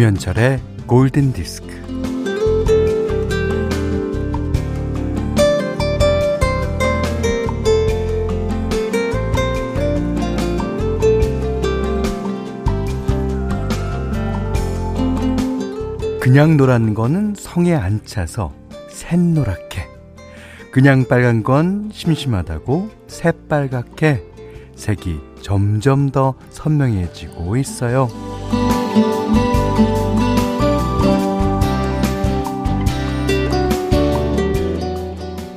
김현철의 골든 디스크. 그냥 노란 거는 성에 안 차서 샛노랗게. 그냥 빨간 건 심심하다고 새빨갛게 색이 점점 더 선명해지고 있어요.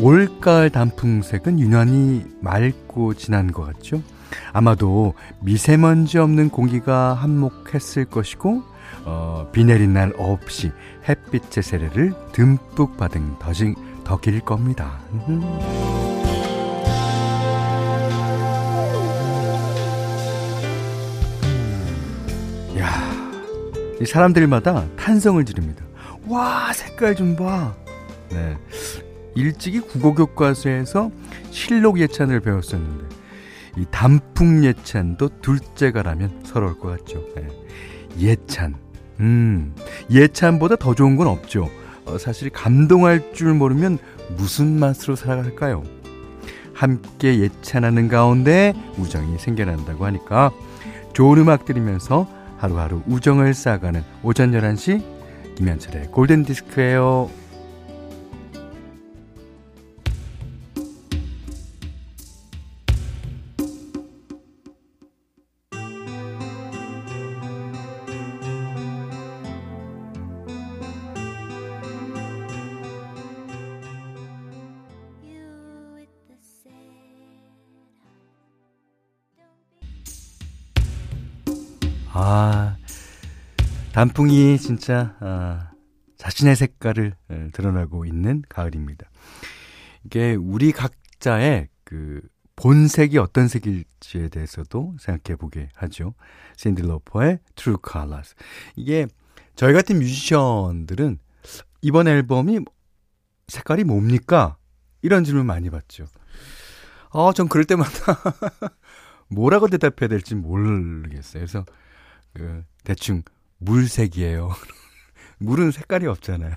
올가을 단풍색은 유난히 맑고 진한 것 같죠? 아마도 미세먼지 없는 공기가 한몫했을 것이고, 어, 비 내린 날 없이 햇빛의 세례를 듬뿍 받은 덕인, 덕일 겁니다. 야, 이 사람들마다 탄성을 지릅니다. 와, 색깔 좀 봐. 네. 일찍이 국어 교과서에서 실록 예찬을 배웠었는데 이 단풍 예찬도 둘째가라면 서러울 것 같죠. 네. 예찬. 음, 예찬보다 더 좋은 건 없죠. 어, 사실 감동할 줄 모르면 무슨 맛으로 살아갈까요? 함께 예찬하는 가운데 우정이 생겨난다고 하니까 좋은 음악 들으면서 하루하루 우정을 쌓아가는 오전 11시 김현철의 골든디스크예요. 단풍이 진짜 아, 자신의 색깔을 드러나고 있는 가을입니다. 이게 우리 각자의 그 본색이 어떤 색일지에 대해서도 생각해 보게 하죠. 샌디 로퍼의 True Colors. 이게 저희 같은 뮤지션들은 이번 앨범이 색깔이 뭡니까? 이런 질문 많이 받죠. 어, 전 그럴 때마다 뭐라고 대답해야 될지 모르겠어요. 그래서 그 대충 물색이에요. 물은 색깔이 없잖아요.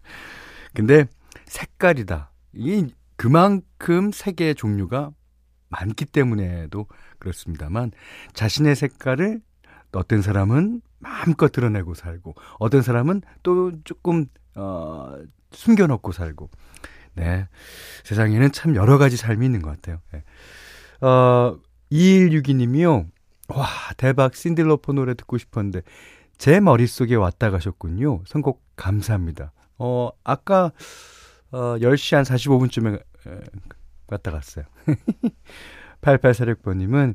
근데 색깔이다. 이게 그만큼 색의 종류가 많기 때문에도 그렇습니다만 자신의 색깔을 어떤 사람은 마음껏 드러내고 살고 어떤 사람은 또 조금 어 숨겨놓고 살고 네 세상에는 참 여러 가지 삶이 있는 것 같아요. 네. 어 2162님이요. 와, 대박. 신딜로퍼 노래 듣고 싶었는데, 제 머릿속에 왔다 가셨군요. 선곡 감사합니다. 어, 아까, 어, 10시 한 45분쯤에 왔다 갔어요. 8846번님은,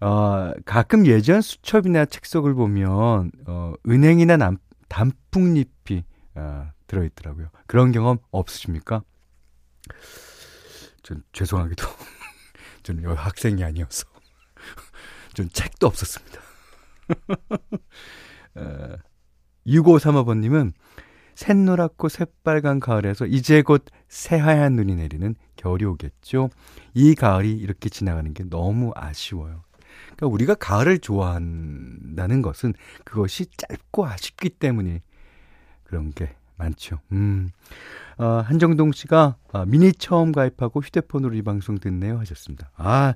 어, 가끔 예전 수첩이나 책 속을 보면, 어, 은행이나 남, 단풍잎이, 어, 들어있더라고요. 그런 경험 없으십니까? 전 죄송하게도, 저는 학생이 아니어서. 좀 책도 없었습니다. 어, 6535번님은 샛노랗고 새빨간 가을에서 이제 곧 새하얀 눈이 내리는 겨울이 오겠죠. 이 가을이 이렇게 지나가는 게 너무 아쉬워요. 그러니까 우리가 가을을 좋아한다는 것은 그것이 짧고 아쉽기 때문에 그런 게 많죠. 음. 어, 한정동 씨가 아, 미니 처음 가입하고 휴대폰으로 이 방송 듣네요 하셨습니다. 아,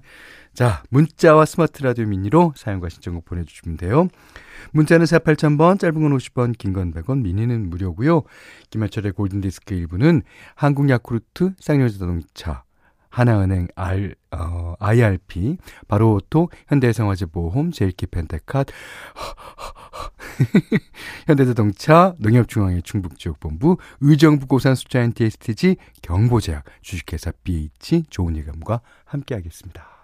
자 문자와 스마트 라디오 미니로 사용과 신청곡 보내주시면 돼요. 문자는 4 8000번, 짧은 건 50원, 긴 건 100원, 미니는 무료고요. 김현철의 골든디스크 일부는 한국야쿠르트, 쌍용자동차, 하나은행 R, 어, IRP, 바로오토, 현대생활재보험, 제일키 펜테캇, 현대자동차, 농협중앙회 충북지역본부, 의정부 고산수자 NTSTG, 경보제약, 주식회사 BH, 좋은 예감과 함께하겠습니다.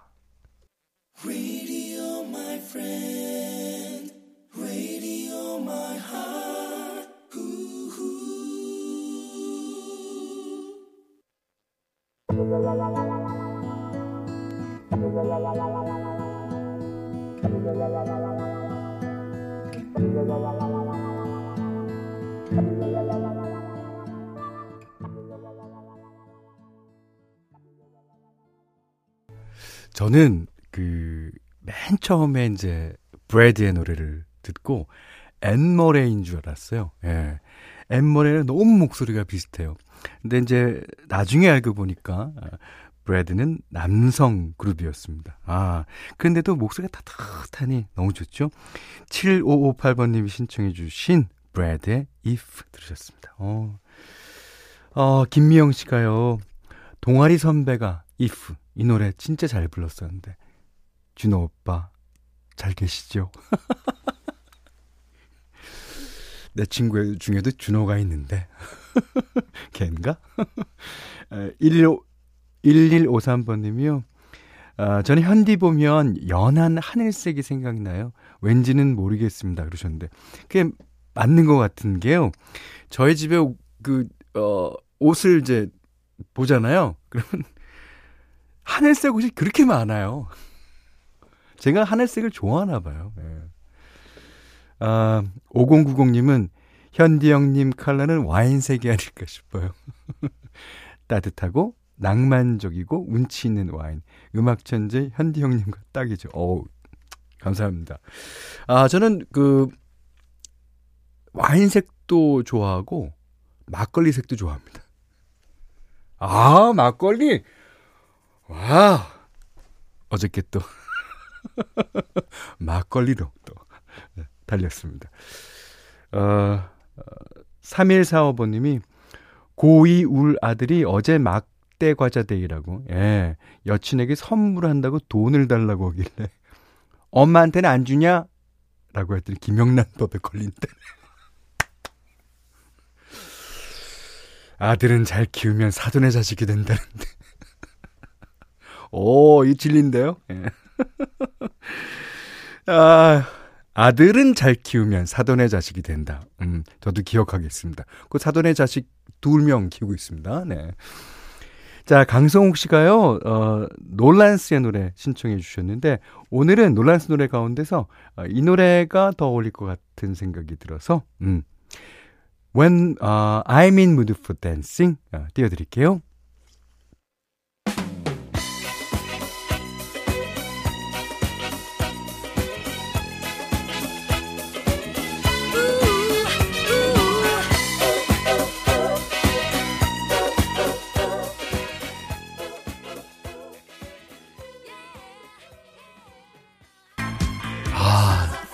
저는 그 맨 처음에 이제 Bread의 노래를 듣고 Anne Murray인 줄 알았어요. 예. Anne Murray는 너무 목소리가 비슷해요. 근데 이제 나중에 알고 보니까 Bread는 남성 그룹이었습니다. 아, 그런데도 목소리가 따뜻하니 너무 좋죠? 7558번님이 신청해주신 Bread의 If 들으셨습니다. 어, 어 김미영 씨가요, 동아리 선배가 If 이 노래 진짜 잘 불렀었는데, 준호 오빠 잘 계시죠? 내 친구 중에도 준호가 있는데. 걔인가? 1153번님이요. 아, 저는 현디 보면 연한 하늘색이 생각나요. 왠지는 모르겠습니다. 그러셨는데. 그게 맞는 것 같은 게요. 저희 집에 그, 어, 옷을 이제 보잖아요. 그러면 하늘색 옷이 그렇게 많아요. 제가 하늘색을 좋아하나 봐요. 네. 아, 5090님은 현디 형님 컬러는 와인색이 아닐까 싶어요. 따뜻하고 낭만적이고 운치 있는 와인. 음악 천재 현디 형님과 딱이죠. 어우, 감사합니다. 아, 저는 그 와인 색도 좋아하고 막걸리 색도 좋아합니다. 아, 막걸리. 와. 어저께 또 막걸리로 또 달렸습니다. 어, 3145번님이 고2 울 아들이 어제 막 대 과자 데이라고, 예, 여친에게 선물한다고 돈을 달라고 하길래, 엄마한테는 안 주냐? 라고 했더니 김영란 법에 걸린대. 아들은 잘 키우면 사돈의 자식이 된다는데. 오, 이 진리인데요? 예. 아, 아들은 잘 키우면 사돈의 자식이 된다. 음, 저도 기억하겠습니다. 그 사돈의 자식 둘명 키우고 있습니다. 네. 자, 강성욱 씨가요, 어, 놀란스의 노래 신청해 주셨는데, 오늘은 놀란스 노래 가운데서 어, 이 노래가 더 어울릴 것 같은 생각이 들어서, 음, When uh, I'm in mood for dancing, 어, 띄워드릴게요.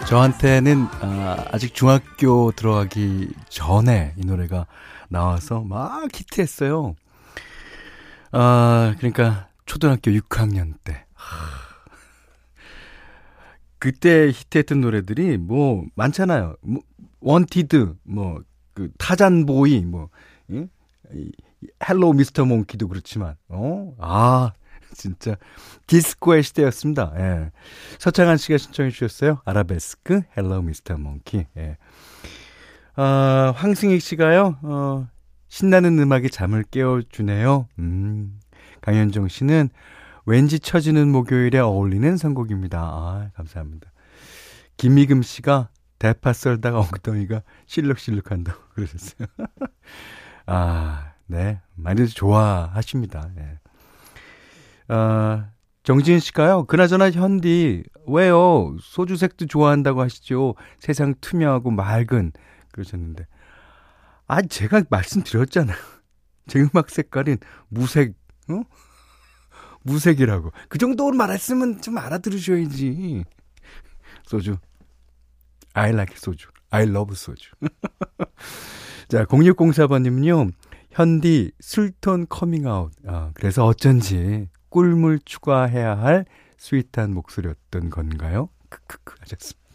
저한테는 아, 아직 중학교 들어가기 전에 이 노래가 나와서 막 히트했어요. 아, 그러니까 초등학교 6학년 때. 그때 히트했던 노래들이 뭐 많잖아요. 뭐 Wanted 뭐 그 Tarzan Boy 뭐 응? Hello Mr. Monkey도 그렇지만 어? 아, 진짜 디스코의 시대였습니다. 예. 서창한 씨가 신청해 주셨어요. Arabesque Hello Mr. Monkey. 예. 어, 황승익 씨가요. 어, 신나는 음악이 잠을 깨워 주네요. 음. 강현정 씨는 왠지 처지는 목요일에 어울리는 선곡입니다. 아, 감사합니다. 김미금 씨가 대파 썰다가 엉덩이가 실룩실룩한다고 그러셨어요. 아, 네. 많이들 좋아하십니다. 네. 아, 정지은 씨가요. 그나저나 현디 왜요? 소주색도 좋아한다고 하시죠. 세상 투명하고 맑은 그러셨는데. 아, 제가 말씀드렸잖아요. 제 음악 색깔은 무색, 어? 무색이라고. 그 정도로 말했으면 좀 알아들으셔야지. 소주. I like 소주. I love 소주. 자, 0604번님은요, 현디 술톤 커밍아웃. 아, 그래서 어쩐지 꿀물 추가해야 할 sweet한 목소리였던 건가요? 크크크 하셨습니다.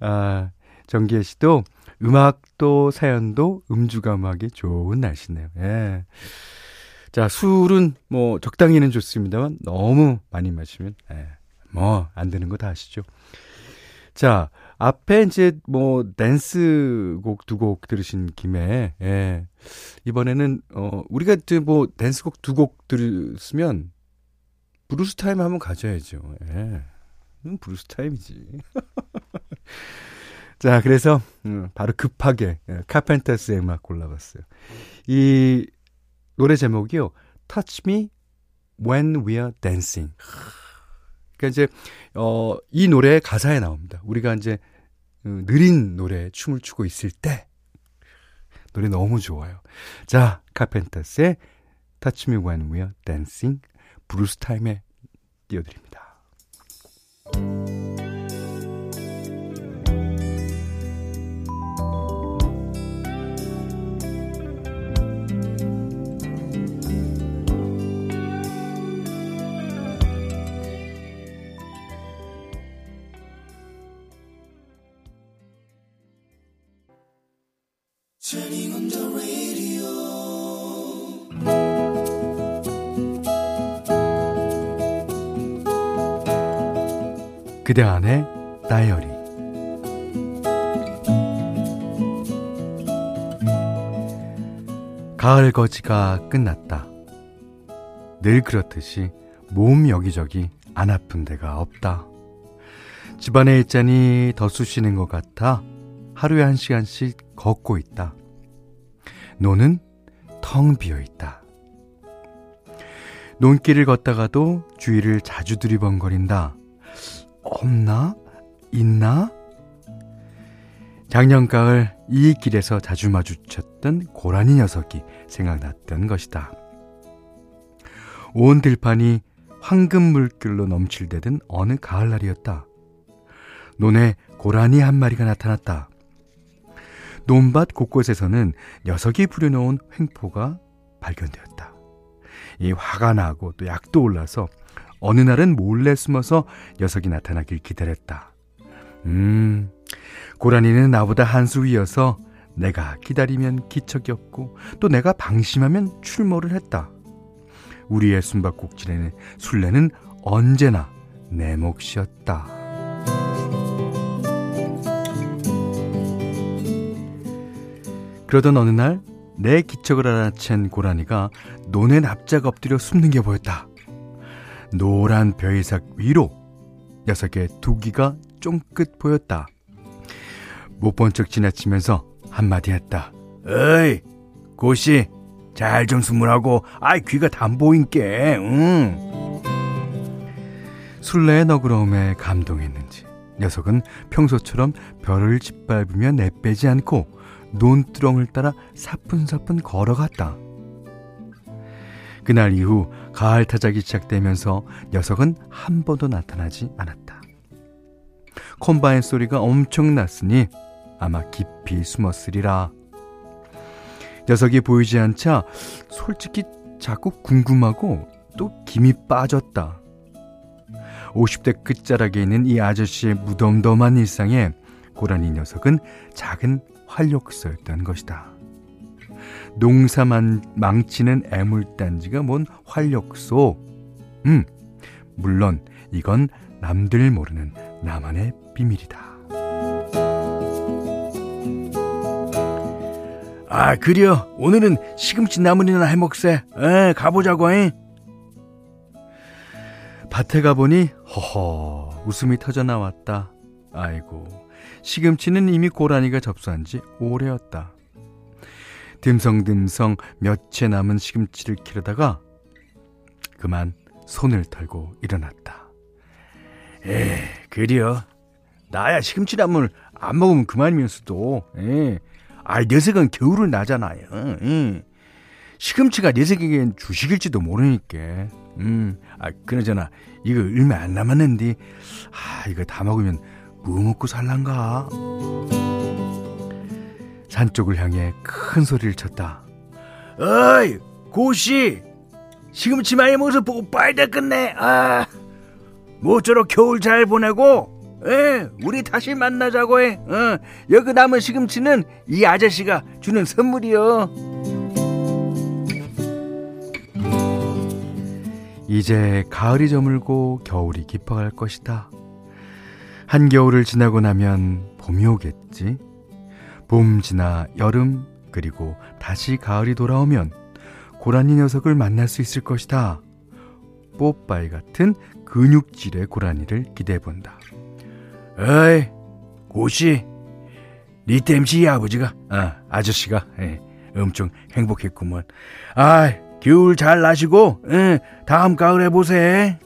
아, 정기혜 씨도 음악도 사연도 음주가무하기 좋은 날씨네요. 예. 자, 술은 뭐 적당히는 좋습니다만 너무 많이 마시면 예. 뭐 안 되는 거 다 아시죠? 자, 앞에 이제 뭐 댄스 곡 두 곡 들으신 김에 예. 이번에는 어 우리가 이제 뭐 댄스 곡 두 곡 들으면 브루스 타임 한번 가져야죠. 예. 음, 브루스 타임이지. 자, 그래서 음, 바로 급하게 예, Carpenters의 음악 골라봤어요. 이 노래 제목이요. Touch Me When We're Dancing. 그러니까 이제 어 이 노래의 가사에 나옵니다. 우리가 이제 어, 느린 노래 춤을 추고 있을 때 노래 너무 좋아요. 자, 카펜터스의 Touch Me When We're Dancing 브루스 타임에 띄워드립니다. 그대 안의 다이어리 가을 거지가 끝났다. 늘 그렇듯이 몸 여기저기 안 아픈 데가 없다. 집안에 있자니 더 쑤시는 것 같아 하루에 한 시간씩 걷고 있다. 노는 텅 비어 있다. 논길을 걷다가도 주위를 자주 두리번거린다. 없나? 있나? 작년 가을 이 길에서 자주 마주쳤던 고라니 녀석이 생각났던 것이다. 온 들판이 황금 물결로 넘칠대던 어느 가을날이었다. 논에 고라니 한 마리가 나타났다. 논밭 곳곳에서는 녀석이 부려놓은 횡포가 발견되었다. 이 화가 나고 또 약도 올라서 어느 날은 몰래 숨어서 녀석이 나타나길 기다렸다. 음, 고라니는 나보다 한 수 위여서 내가 기다리면 기척이 없고 또 내가 방심하면 출몰을 했다. 우리의 숨바꼭질에는 술래는 언제나 내 몫이었다. 그러던 어느 날 내 기척을 알아챈 고라니가 논에 납작 엎드려 숨는 게 보였다. 노란 벼이삭 위로 녀석의 두기가 쫑긋 보였다. 못 본 척 지나치면서 한마디 했다. 어이, 고씨, 잘좀 숨으라고. 아이, 귀가 단 보인게, 응. 술래의 너그러움에 감동했는지 녀석은 평소처럼 별을 짓밟으며 내빼지 않고 논두렁을 따라 사뿐사뿐 걸어갔다. 그날 이후 가을 타작이 시작되면서 녀석은 한 번도 나타나지 않았다. 콤바인 소리가 엄청 났으니 아마 깊이 숨었으리라. 녀석이 보이지 않자 솔직히 자꾸 궁금하고 또 김이 빠졌다. 50대 끝자락에 있는 이 아저씨의 무덤덤한 일상에 고라니 녀석은 작은 활력소였던 것이다. 농사만 망치는 애물단지가 뭔 활력소. 음, 물론 이건 남들 모르는 나만의 비밀이다. 아, 그려. 오늘은 시금치 나물이나 해먹세. 에, 가보자고, 잉? 밭에 가보니, 허허, 웃음이 터져 나왔다. 아이고, 시금치는 이미 고라니가 접수한 지 오래였다. 듬성듬성 몇 채 남은 시금치를 키르다가 그만 손을 털고 일어났다. 에, 그려. 나야 시금치 나물 안 먹으면 그만이면서도, 에, 아, 녀석은 겨울을 나잖아요. 에. 시금치가 녀석에겐 주식일지도 모르니까. 음, 아, 그나저나, 이거 얼마 안 남았는데, 아, 이거 다 먹으면 뭐 먹고 살란가? 산 쪽을 향해 큰 소리를 쳤다. 어이, 고씨! 시금치 많이 먹어서 뽀빠이 됐겠네. 아, 모쪼록 겨울 잘 보내고, 에, 우리 다시 만나자고 해. 어, 여기 남은 시금치는 이 아저씨가 주는 선물이요. 이제 가을이 저물고 겨울이 깊어갈 것이다. 한겨울을 지나고 나면 봄이 오겠지. 봄 지나 여름 그리고 다시 가을이 돌아오면 고라니 녀석을 만날 수 있을 것이다. 뽀빠이 같은 근육질의 고라니를 기대해본다. 어이, 고시, 니 땜시 아버지가, 아, 아저씨가, 예, 엄청 행복했구먼. 아, 겨울 잘 나시고, 예, 다음 가을에 보세.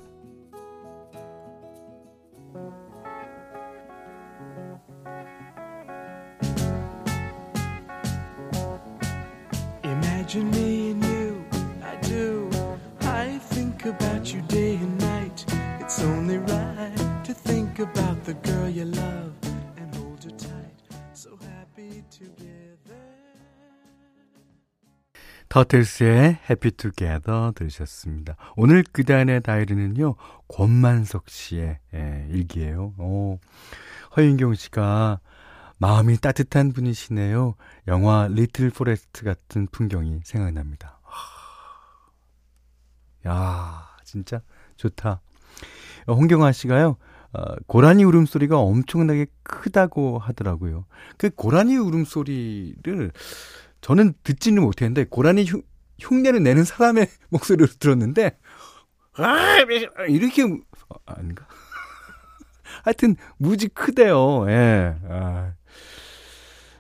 Turtles의 Happy Together 들으셨습니다. 오늘 그날의 다이어리는요, 권만석 씨의 예, 일기예요. 오, 허윤경 씨가 마음이 따뜻한 분이시네요. 영화 Little Forest 같은 풍경이 생각납니다. 야, 진짜 좋다. 홍경아 씨가요. 어, 고라니 울음소리가 엄청나게 크다고 하더라고요. 그 고라니 울음소리를 저는 듣지는 못했는데 고라니 흉, 흉내를 내는 사람의 목소리로 들었는데 아, 이렇게 어, 아닌가? 하여튼 무지 크대요. 예. 아.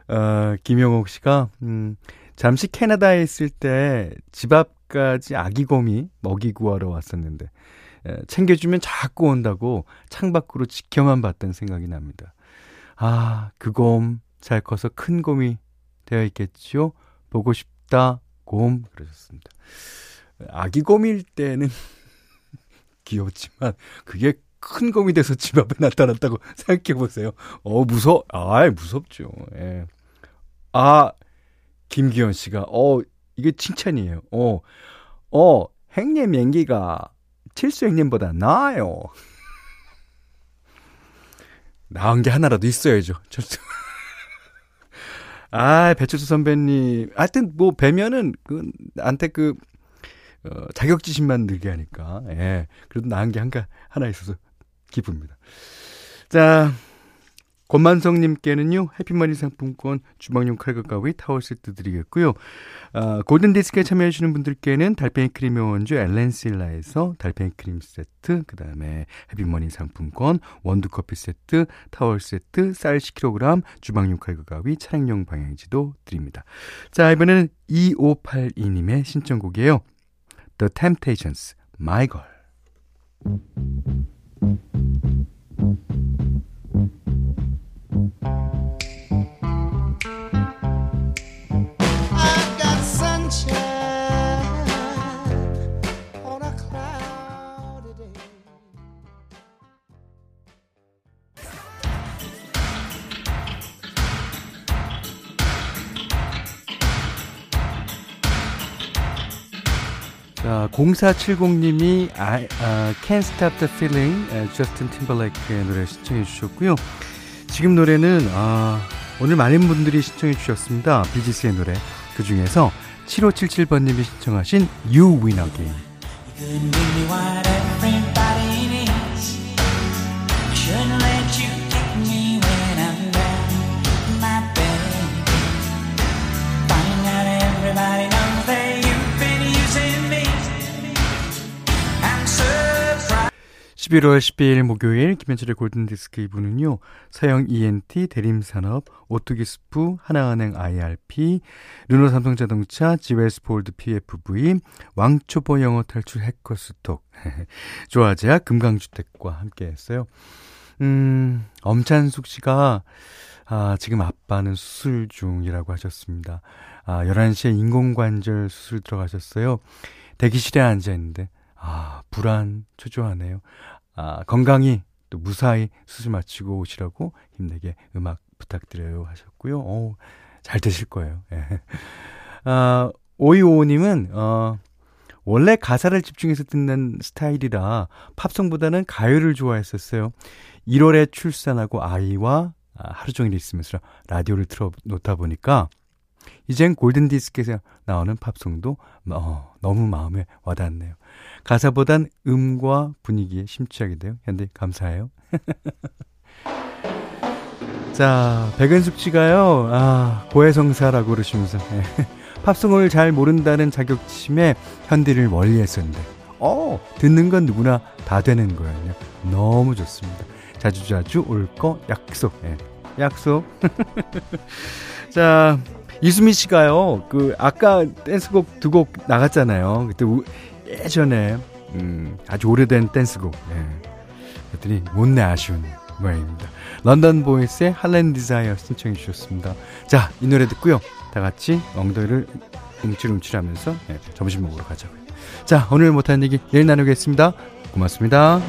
어, 김영옥 씨가 음, 잠시 캐나다에 있을 때 집 앞까지 아기곰이 먹이 구하러 왔었는데 에, 챙겨주면 자꾸 온다고 창밖으로 지켜만 봤던 생각이 납니다. 아, 그 곰 잘 커서 큰 곰이 되어 있겠죠? 보고 싶다, 곰. 그러셨습니다. 아기 곰일 때는 귀엽지만, 그게 큰 곰이 돼서 집 앞에 나타났다고 생각해 보세요. 어, 무서, 아, 무섭죠. 예. 아, 김기현 씨가, 어, 이게 칭찬이에요. 어, 어, 행님 연기가 칠수 행님보다 나아요. 나은 게 하나라도 있어야죠. 철수. 아, 배철수 선배님. 하여튼, 뭐, 뵈면은, 그, 나한테 그, 어, 자격지심만 늘게 하니까, 예. 그래도 나은 게 한, 하나 있어서 기쁩니다. 자, 권만성님께는요, 해피머니 상품권, 주방용 칼과 가위, 타월 세트 드리겠고요. 아, 골든디스크에 참여해주시는 분들께는 달팽이 크림 원주 엘렌실라에서 달팽이 크림 세트, 그 다음에 해피머니 상품권, 원두커피 세트, 타월 세트, 쌀 10kg, 주방용 칼과 가위, 차량용 방향지도 드립니다. 자, 이번에는 2582님의 신청곡이에요. The Temptations, My Girl. 자, 0470님이 I, uh, Can't Stop the Feeling, 저스틴 팀벌레이크의 노래 신청해 주셨고요. 지금 노래는 아, 오늘 많은 분들이 신청해 주셨습니다. 비지스의 노래. 그 중에서 7577번님이 신청하신 You Win Again. 11월 12일 목요일 김현철의 골든디스크 2부는요. 서영 ENT, 대림산업, 오뚜기스프, 하나은행 IRP, 르노삼성자동차, 지웨스폴드 PFV, 왕초보 영어 탈출 해커스톡, 조아제약 금강주택과 함께 했어요. 음, 엄찬숙 씨가 아, 지금 아빠는 수술 중이라고 하셨습니다. 아, 11시에 인공관절 수술 들어가셨어요. 대기실에 앉아 있는데 아, 불안 초조하네요. 아, 건강히 또 무사히 수술 마치고 오시라고 힘내게 음악 부탁드려요 하셨고요. 어, 잘 되실 거예요. 예. 아, 오이오님은 어, 원래 가사를 집중해서 듣는 스타일이라 팝송보다는 가요를 좋아했었어요. 1월에 출산하고 아이와 아, 하루 종일 있으면서 라디오를 틀어 놓다 보니까 이젠 골든디스크에서 나오는 팝송도 어, 너무 마음에 와닿네요. 가사보단 음과 분위기에 심취하게 돼요. 현대 감사해요. 자, 백은숙 씨가요, 아, 고해성사라고 그러시면서, 예. 팝송을 잘 모른다는 자격심에 현디를 멀리 했었는데, 어, 듣는 건 누구나 다 되는 거예요. 너무 좋습니다. 자주자주 올 거 약속, 예. 약속. 자, 이수미 씨가요, 그, 아까 댄스곡 두 곡 나갔잖아요. 그때 우, 예전에, 음, 아주 오래된 댄스곡, 예. 그랬더니 못내 아쉬운 모양입니다. London Boys의 Harlem Desire 신청해 주셨습니다. 자, 이 노래 듣고요. 다 같이 엉덩이를 움찔움찔 하면서 네, 점심 먹으러 가자고요. 자, 오늘 못한 얘기 내일 나누겠습니다. 고맙습니다.